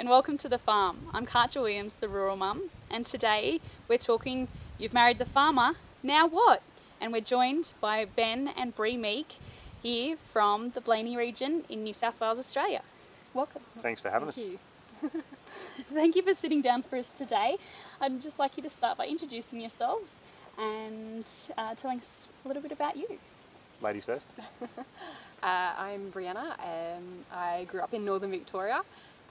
and welcome to the farm. I'm Katja Williams, the rural mum, and today we're talking You've Married the Farmer, Now What? And we're joined by Ben and Bree Meek here from the Blayney region in New South Wales, Australia. Welcome. Thanks for having Thank us. you. Thank you for sitting down for us today. I'd just like you to start by introducing yourselves and uh, telling us a little bit about you. Ladies first. Uh, I'm Brianna and I grew up in northern Victoria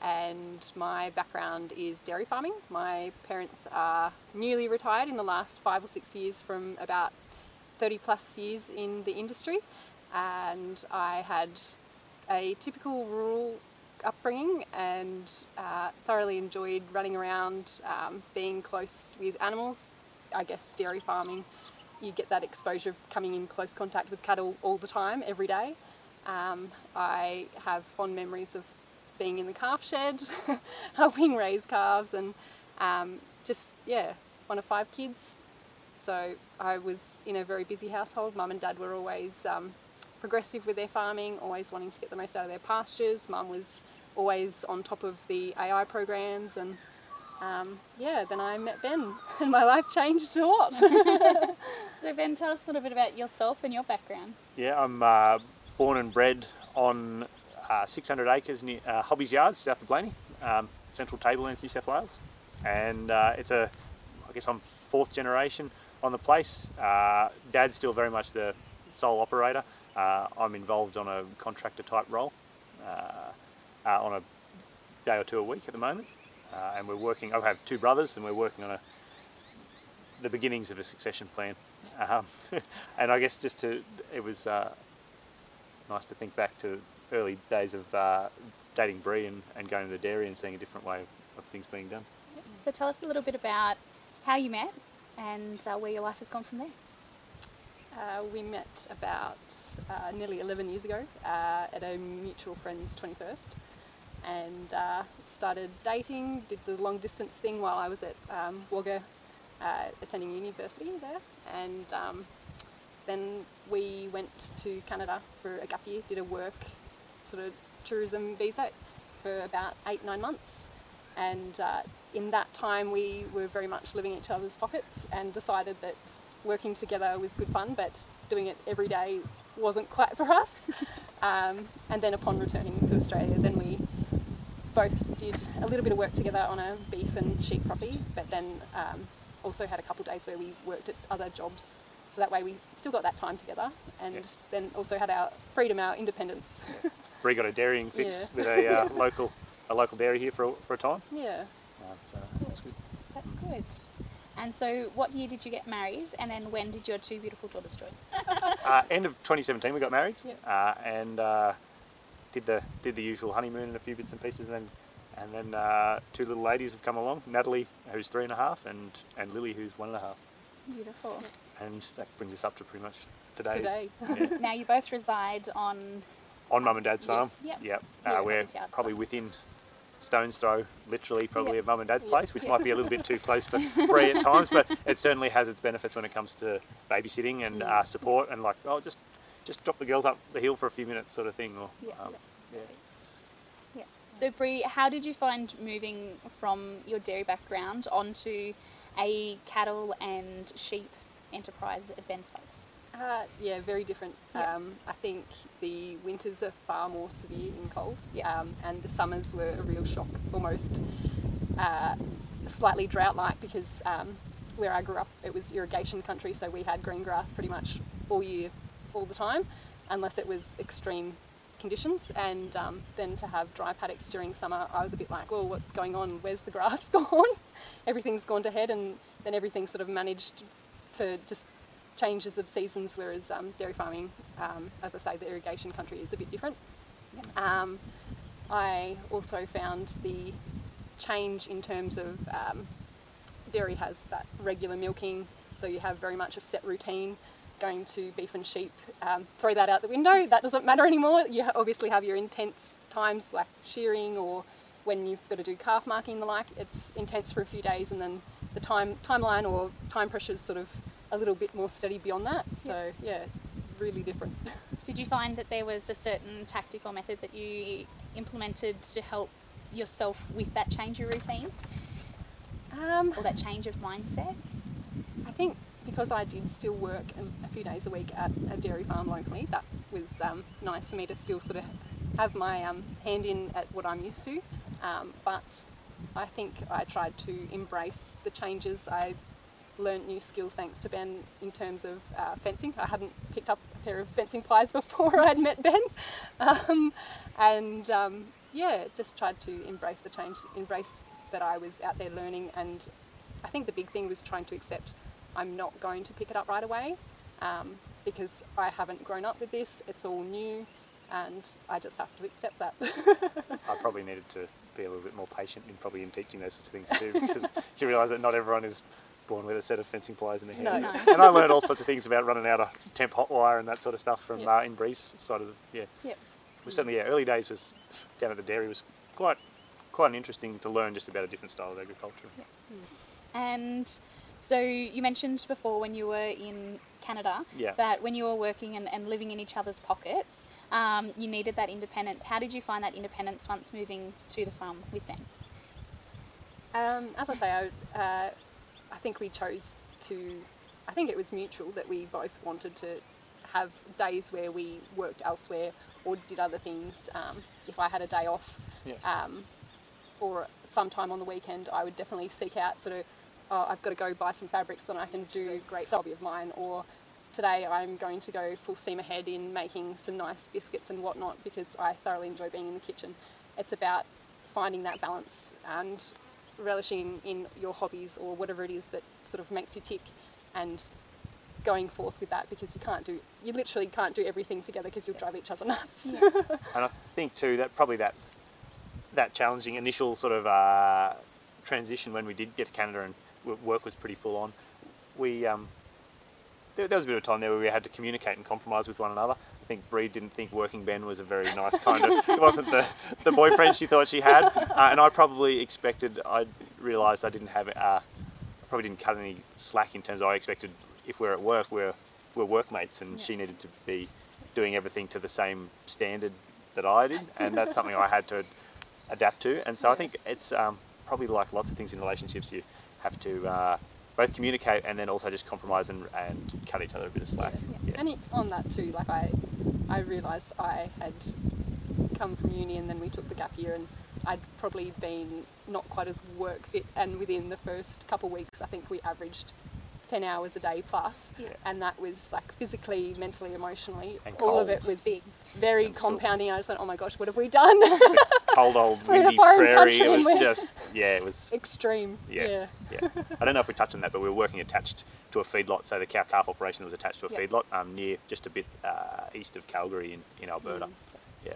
and my background is dairy farming. My parents are newly retired in the last five or six years from about 30 plus years in the industry and I had a typical rural upbringing and uh, thoroughly enjoyed running around, um, being close with animals. I guess dairy farming, you get that exposure of coming in close contact with cattle all the time, every day. Um, I have fond memories of being in the calf shed, helping raise calves, and um, just, yeah, one of five kids. So I was in a very busy household. Mum and dad were always um, progressive with their farming, always wanting to get the most out of their pastures. Mum was always on top of the AI programs, and um, yeah, then I met Ben, and my life changed a lot. So, Ben, tell us a little bit about yourself and your background. Yeah, I'm uh, born and bred on uh, 600 acres near uh, Hobbys Yards, south of Blayney, um, Central Tablelands, New South Wales. And uh, it's a, I guess I'm fourth generation on the place. Uh, Dad's still very much the sole operator. Uh, I'm involved on a contractor type role uh, on a day or two a week at the moment. And we're working, I have two brothers and we're working on a, the beginnings of a succession plan. Um, and I guess just to, it was nice to think back to early days of uh, dating Bree and, and going to the dairy and seeing a different way of, of things being done. So, tell us a little bit about how you met and uh, where your life has gone from there. Uh, we met about uh, nearly 11 years ago uh, at a mutual friend's 21st and uh, started dating, did the long distance thing while I was at um, Wagga uh, attending university there and um, then we went to Canada for a gap year, did a work sort of tourism visa for about eight, nine months. And uh, in that time we were very much living each other's pockets and decided that working together was good fun but doing it every day wasn't quite for us. Um, and then upon returning to Australia then we both did a little bit of work together on a beef and sheep property but then um, also had a couple of days where we worked at other jobs. So that way we still got that time together and Yes. then also had our freedom our independence Bree got a dairying fix Yeah. with a uh, local a local dairy here for, a- for a time. yeah Uh, so that's good. That's good. And so, what year did you get married, and then when did your two beautiful daughters join? Uh, end of 2017 we got married Yep. uh, and uh, did the did the usual honeymoon and a few bits and pieces and then and then uh, two little ladies have come along Natalie who's three and a half and and Lily who's one and a half Beautiful. and that brings us up to pretty much today today yeah. Now you both reside on. On mum and dad's farm Yes. Yep. yep uh, we're probably within stone's throw literally probably Yep. of mum and dad's Yep. place which Yep. might be a little bit too close for Bree at times but it certainly has its benefits when it comes to babysitting and uh, support and like oh just just drop the girls up the hill for a few minutes sort of thing or Yeah. um, yeah. Yeah. So, Bree, how did you find moving from your dairy background onto a cattle and sheep enterprise place? Uh, yeah, very different. Yeah. Um, I think the winters are far more severe in cold, Yeah. um, and the summers were a real shock, almost uh, slightly drought-like because um, where I grew up, it was irrigation country, so we had green grass pretty much all year, all the time, unless it was extreme conditions. And um, then to have dry paddocks during summer, I was a bit like, well, what's going on? Where's the grass gone? Everything's gone to head, and then everything's sort of managed for just changes of seasons, whereas um, dairy farming, um, as I say, the irrigation country is a bit different. Um, I also found the change in terms of um, dairy has that regular milking, so you have very much a set routine. Going to beef and sheep, um, throw that out the window. That doesn't matter anymore. You obviously have your intense times like shearing or when you've got to do calf marking and the like. It's intense for a few days, and then the time timeline or time pressure is sort of a little bit more steady beyond that. So yeah, really different. Did you find that there was a certain tactic or method that you implemented to help yourself with that change of routine Um, or that change of mindset? I think because I did still work a few days a week at a dairy farm locally, that was um, nice for me to still sort of have my um, hand in at what I'm used to. Um, but I think I tried to embrace the changes. I learnt new skills thanks to Ben in terms of uh, fencing. I hadn't picked up a pair of fencing pliers before I'd met Ben. Um, and um, yeah, just tried to embrace the change, embrace that I was out there learning. And I think the big thing was trying to accept I'm not going to pick it up right away um, because I haven't grown up with this. It's all new, and I just have to accept that. I probably needed to be a little bit more patient in probably in teaching those sorts of things too, because you realise that not everyone is born with a set of fencing pliers in their hand. No. No. And I learned all sorts of things about running out of temp hot wire and that sort of stuff from Yeah. uh, in Bree's side of the yeah. yep. Well, certainly, yeah. Early days was down at the dairy was quite quite interesting to learn just about a different style of agriculture. And so you mentioned before when you were in Canada Yeah. that when you were working and, and living in each other's pockets, um, you needed that independence. How did you find that independence once moving to the farm with Ben? Um, as I say, I, uh, I think we chose to. I think it was mutual that we both wanted to have days where we worked elsewhere or did other things. Um, if I had a day off, Yeah. um, or sometime on the weekend, I would definitely seek out sort of, oh, I've got to go buy some fabrics so that I can do a great hobby of mine, or today I'm going to go full steam ahead in making some nice biscuits and whatnot because I thoroughly enjoy being in the kitchen. It's about finding that balance and relishing in your hobbies or whatever it is that sort of makes you tick and going forth with that because you can't do you literally can't do everything together because you'll drive each other nuts. And I think too that probably that that challenging initial sort of uh, transition when we did get to Canada and work was pretty full on. We um, there, there was a bit of time there where we had to communicate and compromise with one another. I think Bree didn't think working Ben was a very nice kind of. It wasn't the, the boyfriend she thought she had, uh, and I probably expected. I realised I didn't have. Uh, I probably didn't cut any slack in terms of I expected if we're at work we're we're workmates and Yeah. she needed to be doing everything to the same standard that I did, and that's something I had to adapt to. And so I think it's um, probably like lots of things in relationships, you have to uh, both communicate and then also just compromise and, and cut each other a bit of slack. Yeah. Yeah. And on that too, like I, I realised I had come from uni and then we took the gap year and I'd probably been not quite as work fit and within the first couple of weeks I think we averaged 10 hours a day plus Yeah. and that was like physically, mentally, emotionally, And all of it was big very And still- compounding. I just went, oh my gosh, what have we done? Cold old We're in a windy prairie. It was just yeah, it was Extreme. yeah, yeah. I don't know if we touched on that, but we were working attached to a feedlot. So the cow calf operation was attached to a Yeah. feedlot um, near just a bit uh, east of Calgary in, in Alberta. Mm. Yeah.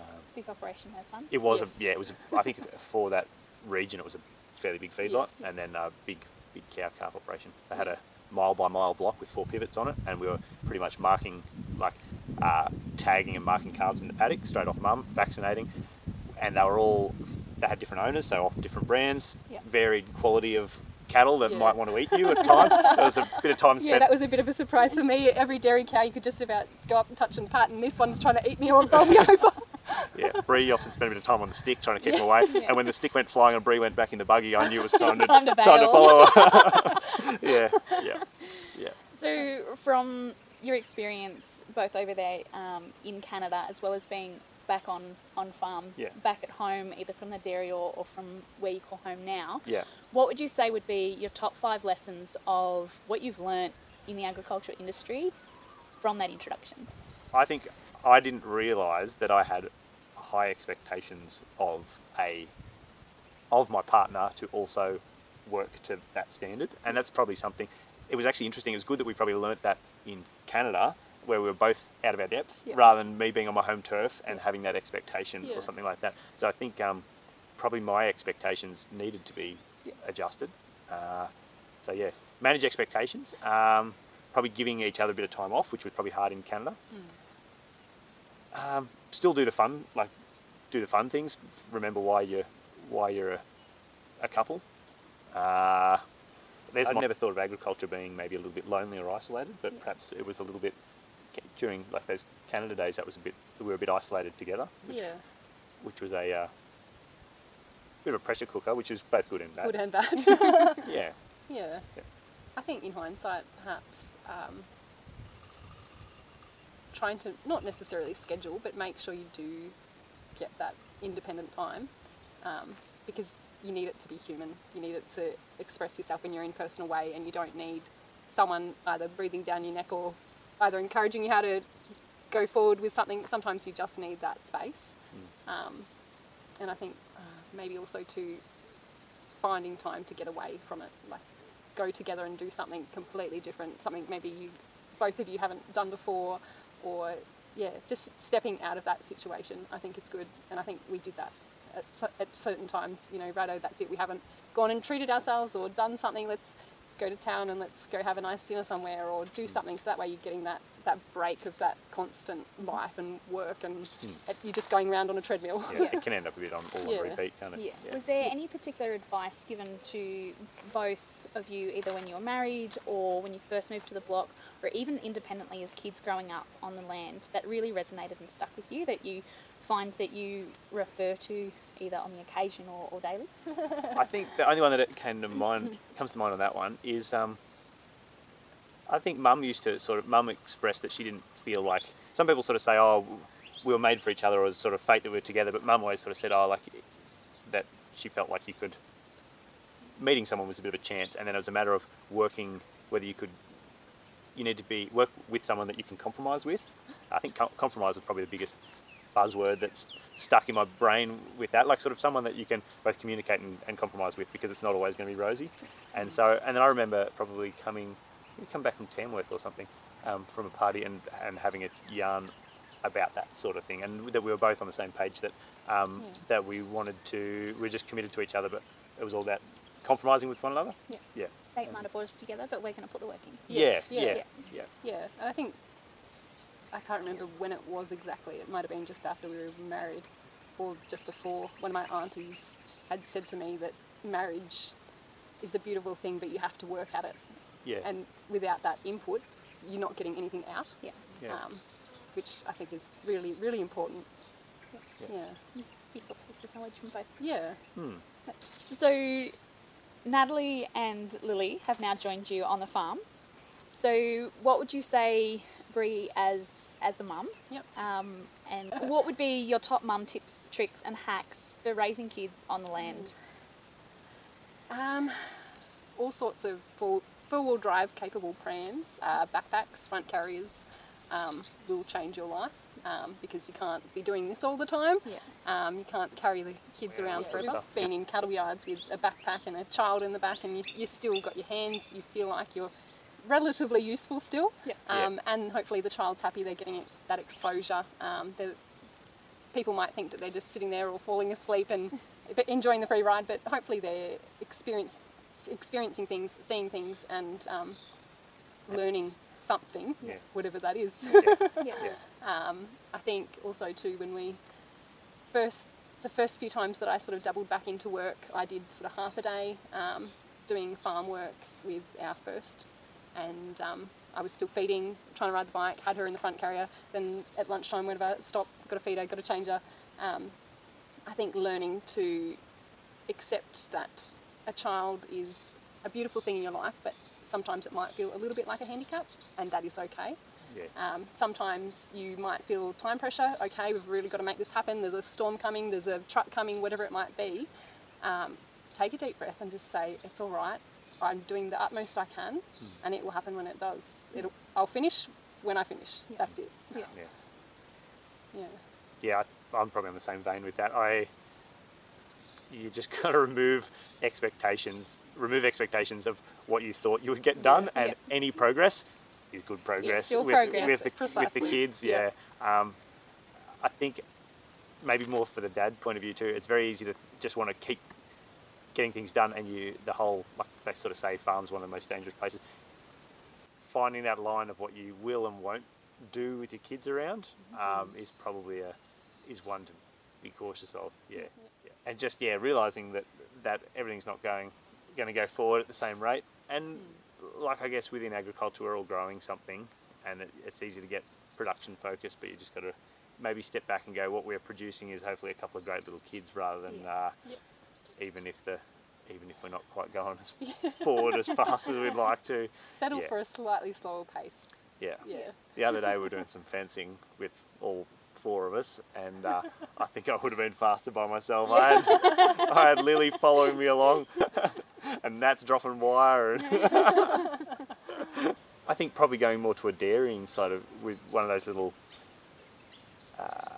Um, Big operation as one. It was, Yes. a, yeah, it was. A, I think for that region, it was a fairly big feedlot, Yes. and then a big, big cow calf operation. They had a mile by mile block with four pivots on it, and we were pretty much marking, like, uh, tagging and marking calves in the paddock straight off mum, vaccinating, and they were all. They had different owners, so off different brands, Yeah. varied quality of cattle that Yeah. might want to eat you at times. there was a bit of time spent. Yeah, that was a bit of a surprise for me. Every dairy cow you could just about go up and touch and pat, and this one's trying to eat me or roll me over. Yeah, Bree often spent a bit of time on the stick trying to keep them away. Yeah. And when the stick went flying and Bree went back in the buggy, I knew it was time to, Time to time to follow her. yeah, yeah, yeah. So, from your experience both over there um, in Canada as well as being back on, on farm, Yeah. back at home, either from the dairy or, or from where you call home now, Yeah. what would you say would be your top five lessons of what you've learnt in the agriculture industry from that introduction? I think I didn't realise that I had high expectations of a of my partner to also work to that standard, and that's probably something. It was actually interesting. It was good that we probably learnt that in Canada, where we were both out of our depth, Yeah. rather than me being on my home turf and Yeah. having that expectation Yeah. or something like that. So I think um, probably my expectations needed to be Yeah. adjusted. Uh, so yeah, manage expectations. Um, probably giving each other a bit of time off, which was probably hard in Canada. Um, still do the fun, like do the fun things. Remember why you're why you're a, a couple. Uh, there's I never thought of agriculture being maybe a little bit lonely or isolated, but perhaps it was a little bit during like those Canada days. That was a bit we were a bit isolated together, which, yeah. which was a uh, bit of a pressure cooker, which is both good and bad. good and bad. yeah, yeah. Yeah. I think in hindsight, perhaps um, trying to not necessarily schedule, but make sure you do get that independent time um, because you need it to be human. You need it to express yourself in your own personal way, and you don't need someone either breathing down your neck or either encouraging you how to go forward with something. Sometimes you just need that space. Um, and I think uh, maybe also to finding time to get away from it, like go together and do something completely different, something maybe you both of you haven't done before, or yeah, just stepping out of that situation. I think is good, and I think we did that at, at certain times. You know, Rado, that's it. We haven't gone and treated ourselves or done something. Let's go to town and let's go have a nice dinner somewhere or do something. So that way you're getting that that break of that constant life and work, and hmm. it- you're just going round on a treadmill. yeah, it can end up a bit on all Yeah. on repeat, can't it? Yeah. Was there any particular advice given to both of you, either when you were married or when you first moved to the block, or even independently as kids growing up on the land, that really resonated and stuck with you, that you find that you refer to either on the occasion or, or daily? I think the only one that it came to mind comes to mind on that one is um, I think Mum used to sort of Mum expressed that she didn't feel like some people sort of say oh we were made for each other or it was sort of fate that we were together, but Mum always sort of said oh like that she felt like you could meeting someone was a bit of a chance, and then it was a matter of working whether you could you need to be work with someone that you can compromise with. I think com- compromise is probably the biggest buzzword that's stuck in my brain with that, like sort of someone that you can both communicate and, and compromise with because it's not always going to be rosy. And so, and then I remember probably coming, come back from Tamworth or something, um, from a party and, and having a yarn about that sort of thing, and that we were both on the same page that um, Yeah. that we wanted to, we are just committed to each other, but it was all about compromising with one another. Yeah. Yeah. Fate might have brought us together, but we're going to put the work in. Yes, yeah, yeah, yeah, yeah. yeah. Yeah, and I think I can't remember when it was exactly. It might have been just after we were married, or just before. One of my aunties had said to me that marriage is a beautiful thing, but you have to work at it, yeah. and without that input, you're not getting anything out. Yeah. Yeah. Um, which I think is really, really important. Yeah. Yeah. Beautiful piece of knowledge from both. Yeah. Hmm. So, Natalie and Lily have now joined you on the farm. So, what would you say, Bree, as as a mum? Yep. Um, and what would be your top mum tips, tricks, and hacks for raising kids on the land? Um, all sorts of four, four-wheel drive capable prams, uh, backpacks, front carriers um, will change your life um, because you can't be doing this all the time. Yeah. Um, you can't carry the kids Yeah, around yeah, forever. stuff. Being in cattle yards with a backpack and a child in the back, and you, you still got your hands. You feel like you're relatively useful still. Yeah. Yeah. Um, And hopefully the child's happy. They're getting that exposure. Um, people might think that they're just sitting there or falling asleep and enjoying the free ride, but hopefully they're experience, experiencing things, seeing things, and um, learning something, Yeah. whatever that is. Yeah. Yeah. Um, I think also too when we first the first few times that I sort of doubled back into work, I did sort of half a day um, doing farm work with our first, and um, I was still feeding, trying to ride the bike, had her in the front carrier. Then at lunchtime, whenever stop, got a feeder, got a changer. Um, I think learning to accept that a child is a beautiful thing in your life, but sometimes it might feel a little bit like a handicap, and that is okay. Yeah. Um, sometimes you might feel time pressure. Okay, we've really got to make this happen. There's a storm coming. There's a truck coming. Whatever it might be. Um, take a deep breath and just say, "It's all right. I'm doing the utmost I can, and it will happen when it does. It'll. I'll finish when I finish. Yeah. That's it. Yeah. Yeah. Yeah. yeah, I- I'm probably on the same vein with that. I you just got to remove expectations, remove expectations of what you thought you would get done, Yeah. and Yeah. any progress is good progress still with, progress, with, the, with the kids. Yeah, Yeah. Um, I think maybe more for the dad point of view too. It's very easy to just want to keep getting things done, and you the whole like they sort of say, farm's one of the most dangerous places. Finding that line of what you will and won't do with your kids around um, is probably a is one to be cautious of. Yeah. yeah. and just yeah, realizing that that everything's not going going to go forward at the same rate, and like I guess within agriculture, we're all growing something, and it, it's easy to get production focused, but you just got to maybe step back and go, what we're producing is hopefully a couple of great little kids rather than Yeah. uh. Even if the even if we're not quite going as forward as fast as we'd like to. Settle Yeah. for a slightly slower pace. Yeah. Yeah. The other day we were doing some fencing with all four of us, and uh, I think I would have been faster by myself. I had, I had Lily following me along, and Nat's dropping wire. And I think probably going more to a dairying side of with one of those little. Uh,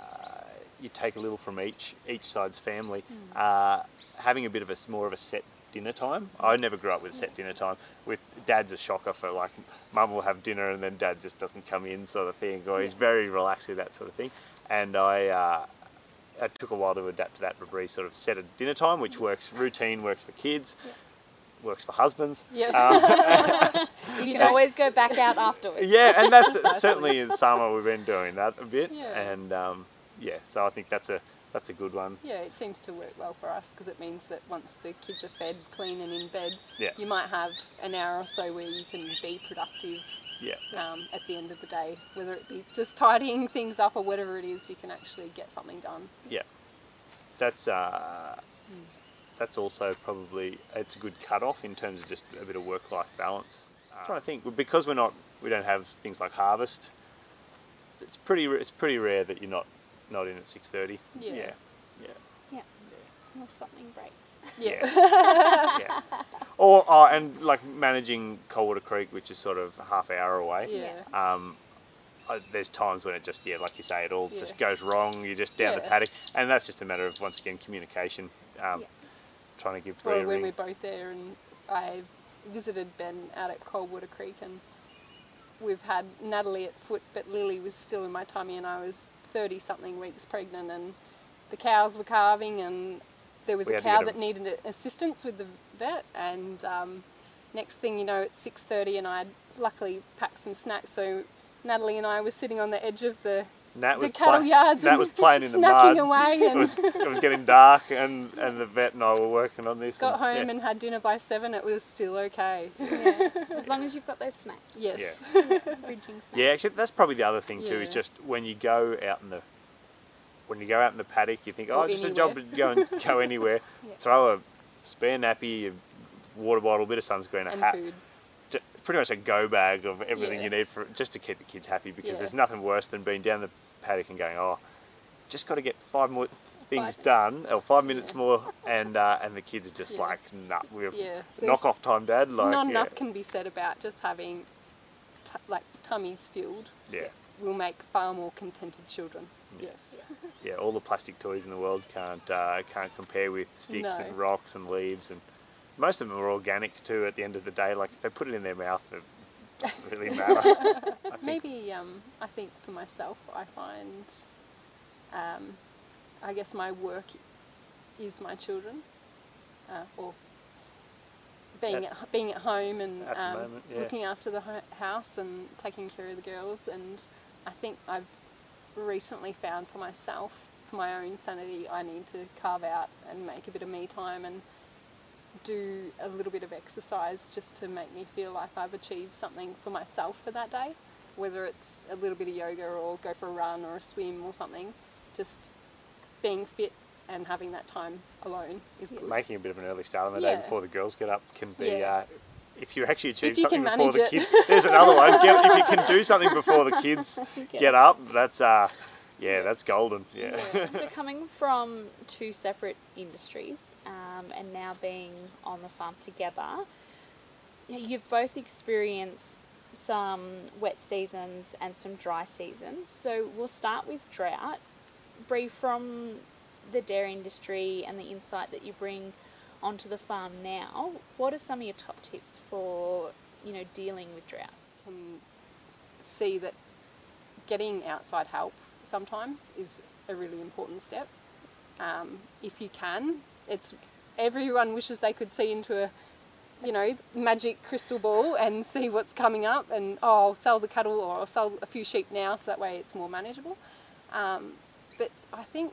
you take a little from each each side's family. Uh, having a bit of a more of a set dinner time. I never grew up with a set dinner time. With dad's a shocker for like, mum will have dinner and then dad just doesn't come in sort of thing. Or he's very relaxed with that sort of thing. And I, uh, it took a while to adapt to that. But we sort of set a dinner time, which works. Routine works for kids, works for husbands. Yeah. Um, You can always go back out afterwards. yeah, and that's certainly in summer we've been doing that a bit. Yeah. And um, yeah, so I think that's a that's a good one. Yeah, it seems to work well for us because it means that once the kids are fed, clean, and in bed, Yeah. you might have an hour or so where you can be productive Yeah. um, at the end of the day, whether it be just tidying things up or whatever it is, you can actually get something done. Yeah, that's uh, that's also probably it's a good cut-off in terms of just a bit of work-life balance. I'm trying to think because we're not we don't have things like harvest. It's pretty it's pretty rare that you're not not in at six thirty. Yeah. yeah, yeah. Yeah. Or something breaks. Yeah. yeah. Or uh, and like managing Coldwater Creek, which is sort of a half hour away. Yeah. Um, uh, there's times when it just yeah, like you say, it all just goes wrong. You're just down the paddock, and that's just a matter of once again communication. Um, Yeah. Trying to give three Or when we're both there, and I visited Ben out at Coldwater Creek, and we've had Natalie at foot, but Lily was still in my tummy, and I was 30 something weeks pregnant, and the cows were calving, and there was We a cow that needed assistance with the vet, and um, next thing you know, it's 6:30, and I'd luckily packed some snacks, so Natalie and I were sitting on the edge of the Nat the was cattle play- yards Nat and was playing in the snacking mud. away It and was it was getting dark, and, and the vet and I were working on this. got and, home yeah. and had dinner by seven. It was still okay. Yeah. as long as you've got those snacks. Yes. Bridging snacks. Yeah, actually, that's probably the other thing too. Is just when you go out in the when you go out in the paddock, you think, oh, Or it's just a job to go and go anywhere. Yeah. Throw a spare nappy, a water bottle, a bit of sunscreen, a and hat, food. pretty much a go bag of everything Yeah. you need for just to keep the kids happy. Because Yeah. there's nothing worse than being down the paddock and going, oh, just got to get five more things minutes. done, or five minutes Yeah. more, and uh, and the kids are just Yeah. like, nah, we're Yeah. knock off time, Dad. Like, Not enough can be said about just having t- like tummies filled. yeah. Will make far more contented children. Yes. yeah, all the plastic toys in the world can't uh, can't compare with sticks No. and rocks and leaves, and most of them are organic too. At the end of the day, like if they put it in their mouth, really matter. Maybe um, I think for myself, I find, um, I guess my work is my children, uh, or being At- at, being at home and At um, moment, yeah. looking after the ho- house and taking care of the girls. And I think I've recently found for myself, for my own sanity, I need to carve out and make a bit of me time and do a little bit of exercise just to make me feel like I've achieved something for myself for that day. Whether it's a little bit of yoga or go for a run or a swim or something, just being fit and having that time alone is good. making a bit of an early start on the day before the girls get up can be. Yeah. Uh, if you actually achieve you something before the it. kids, there's another one. Get, if you can do something before the kids get up, that's uh, yeah, that's golden. Yeah. Yeah. so coming from two separate industries um, and now being on the farm together, you know, you've both experienced some wet seasons and some dry seasons. So we'll start with drought. Bree, from the dairy industry and the insight that you bring onto the farm now, what are some of your top tips for you know dealing with drought? can see that getting outside help sometimes is a really important step. Um, if you can, it's everyone wishes they could see into a you know magic crystal ball and see what's coming up and oh I'll sell the cattle or I'll sell a few sheep now so that way it's more manageable. Um, but I think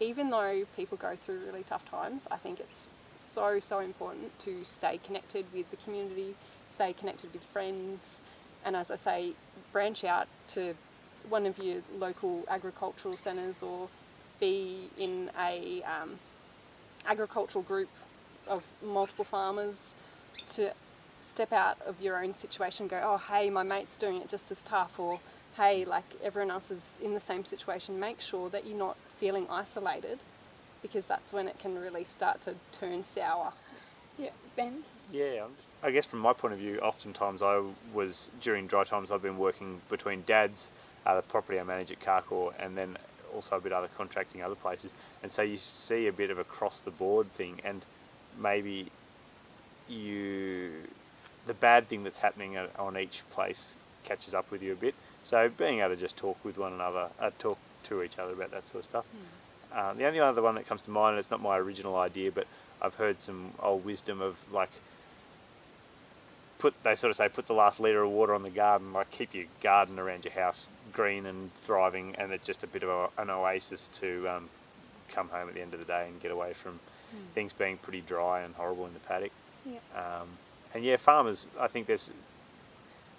even though people go through really tough times, I think it's so so important to stay connected with the community, stay connected with friends, and as I say, branch out to one of your local agricultural centres or be in a um, agricultural group of multiple farmers to step out of your own situation and go, oh, hey, my mate's doing it just as tough, or hey, like everyone else is in the same situation. Make sure that you're not feeling isolated because that's when it can really start to turn sour. Yeah, Ben. Yeah, I'm just, I guess from my point of view, oftentimes I was during dry times I've been working between Dad's, uh, the property I manage at Carcoar, and then also a bit other contracting other places, and so you see a bit of across the board thing, and maybe you the bad thing that's happening on each place catches up with you a bit. So being able to just talk with one another, uh, talk to each other about that sort of stuff. Mm. Um, the only other one that comes to mind, and it's not my original idea, but I've heard some old wisdom of like put they sort of say put the last litre of water on the garden, like keep your garden around your house green and thriving, and it's just a bit of a, an oasis to um, come home at the end of the day and get away from Mm. things being pretty dry and horrible in the paddock. Yeah. Um, and yeah, farmers, I think there's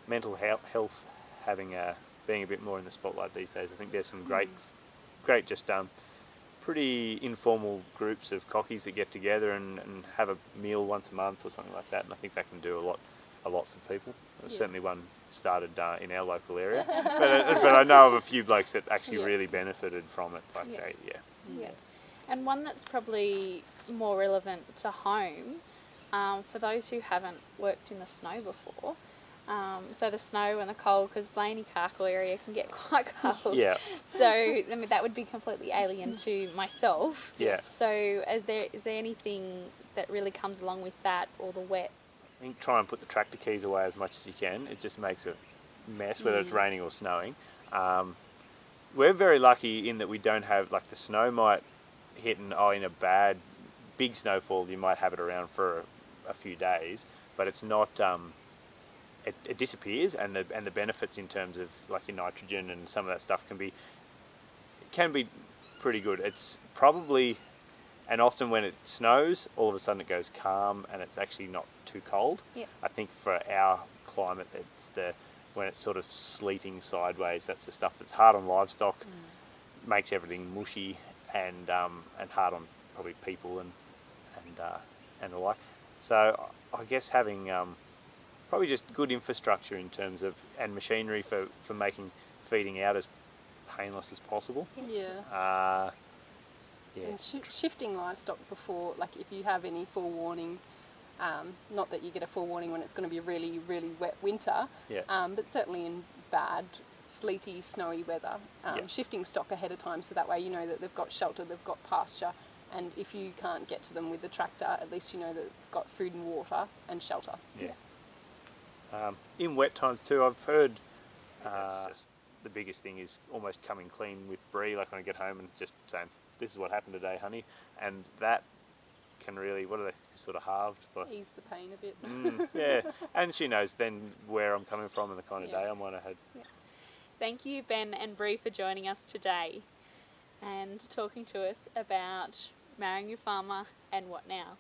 mental health, having a being a bit more in the spotlight these days. I think there's some great, great just um, pretty informal groups of cockies that get together and, and have a meal once a month or something like that. And I think that can do a lot, a lot for people. There's Yeah. Certainly one started uh, in our local area, but, uh, but I know of a few blokes that actually Yeah. really benefited from it. Like Yeah. they, yeah, Yeah. And one that's probably more relevant to home um, for those who haven't worked in the snow before. Um, so the snow and the cold, because Blayney Carcoar area can get quite cold. yeah, So I mean, that would be completely alien to myself. Yeah. So is there is there anything that really comes along with that or the wet? I think try and put the tractor keys away as much as you can. It just makes a mess, whether it's Mm. raining or snowing. Um, we're very lucky in that we don't have like the snow might hit and oh in a bad big snowfall you might have it around for a, a few days, but it's not. Um, it, it disappears, and the and the benefits in terms of like your nitrogen and some of that stuff can be can be pretty good. It's probably and often when it snows, all of a sudden it goes calm and it's actually not too cold. Yep. I think for our climate, it's the when it's sort of sleeting sideways. That's the stuff that's hard on livestock, makes everything mushy and um, and hard on probably people and and uh, and the like. So I guess having um, probably just good infrastructure in terms of and machinery for, for making feeding out as painless as possible. Yeah. Uh, yeah. And shi shifting livestock before, like if you have any forewarning, um, not that you get a forewarning when it's going to be a really, really wet winter, Yeah. um, but certainly in bad, sleety, snowy weather, um, Yeah. shifting stock ahead of time so that way you know that they've got shelter, they've got pasture, and if you can't get to them with the tractor, at least you know that they've got food and water and shelter. Yeah. Um, in wet times too, I've heard uh, just the biggest thing is almost coming clean with Bree, like when I get home and just saying, "This is what happened today, honey," and that can really what are they sort of halved, but Ease the pain a bit. mm, yeah, and she knows then where I'm coming from and the kind of Yeah. day I might have had. Thank you, Ben and Bree, for joining us today and talking to us about marrying your farmer and what now.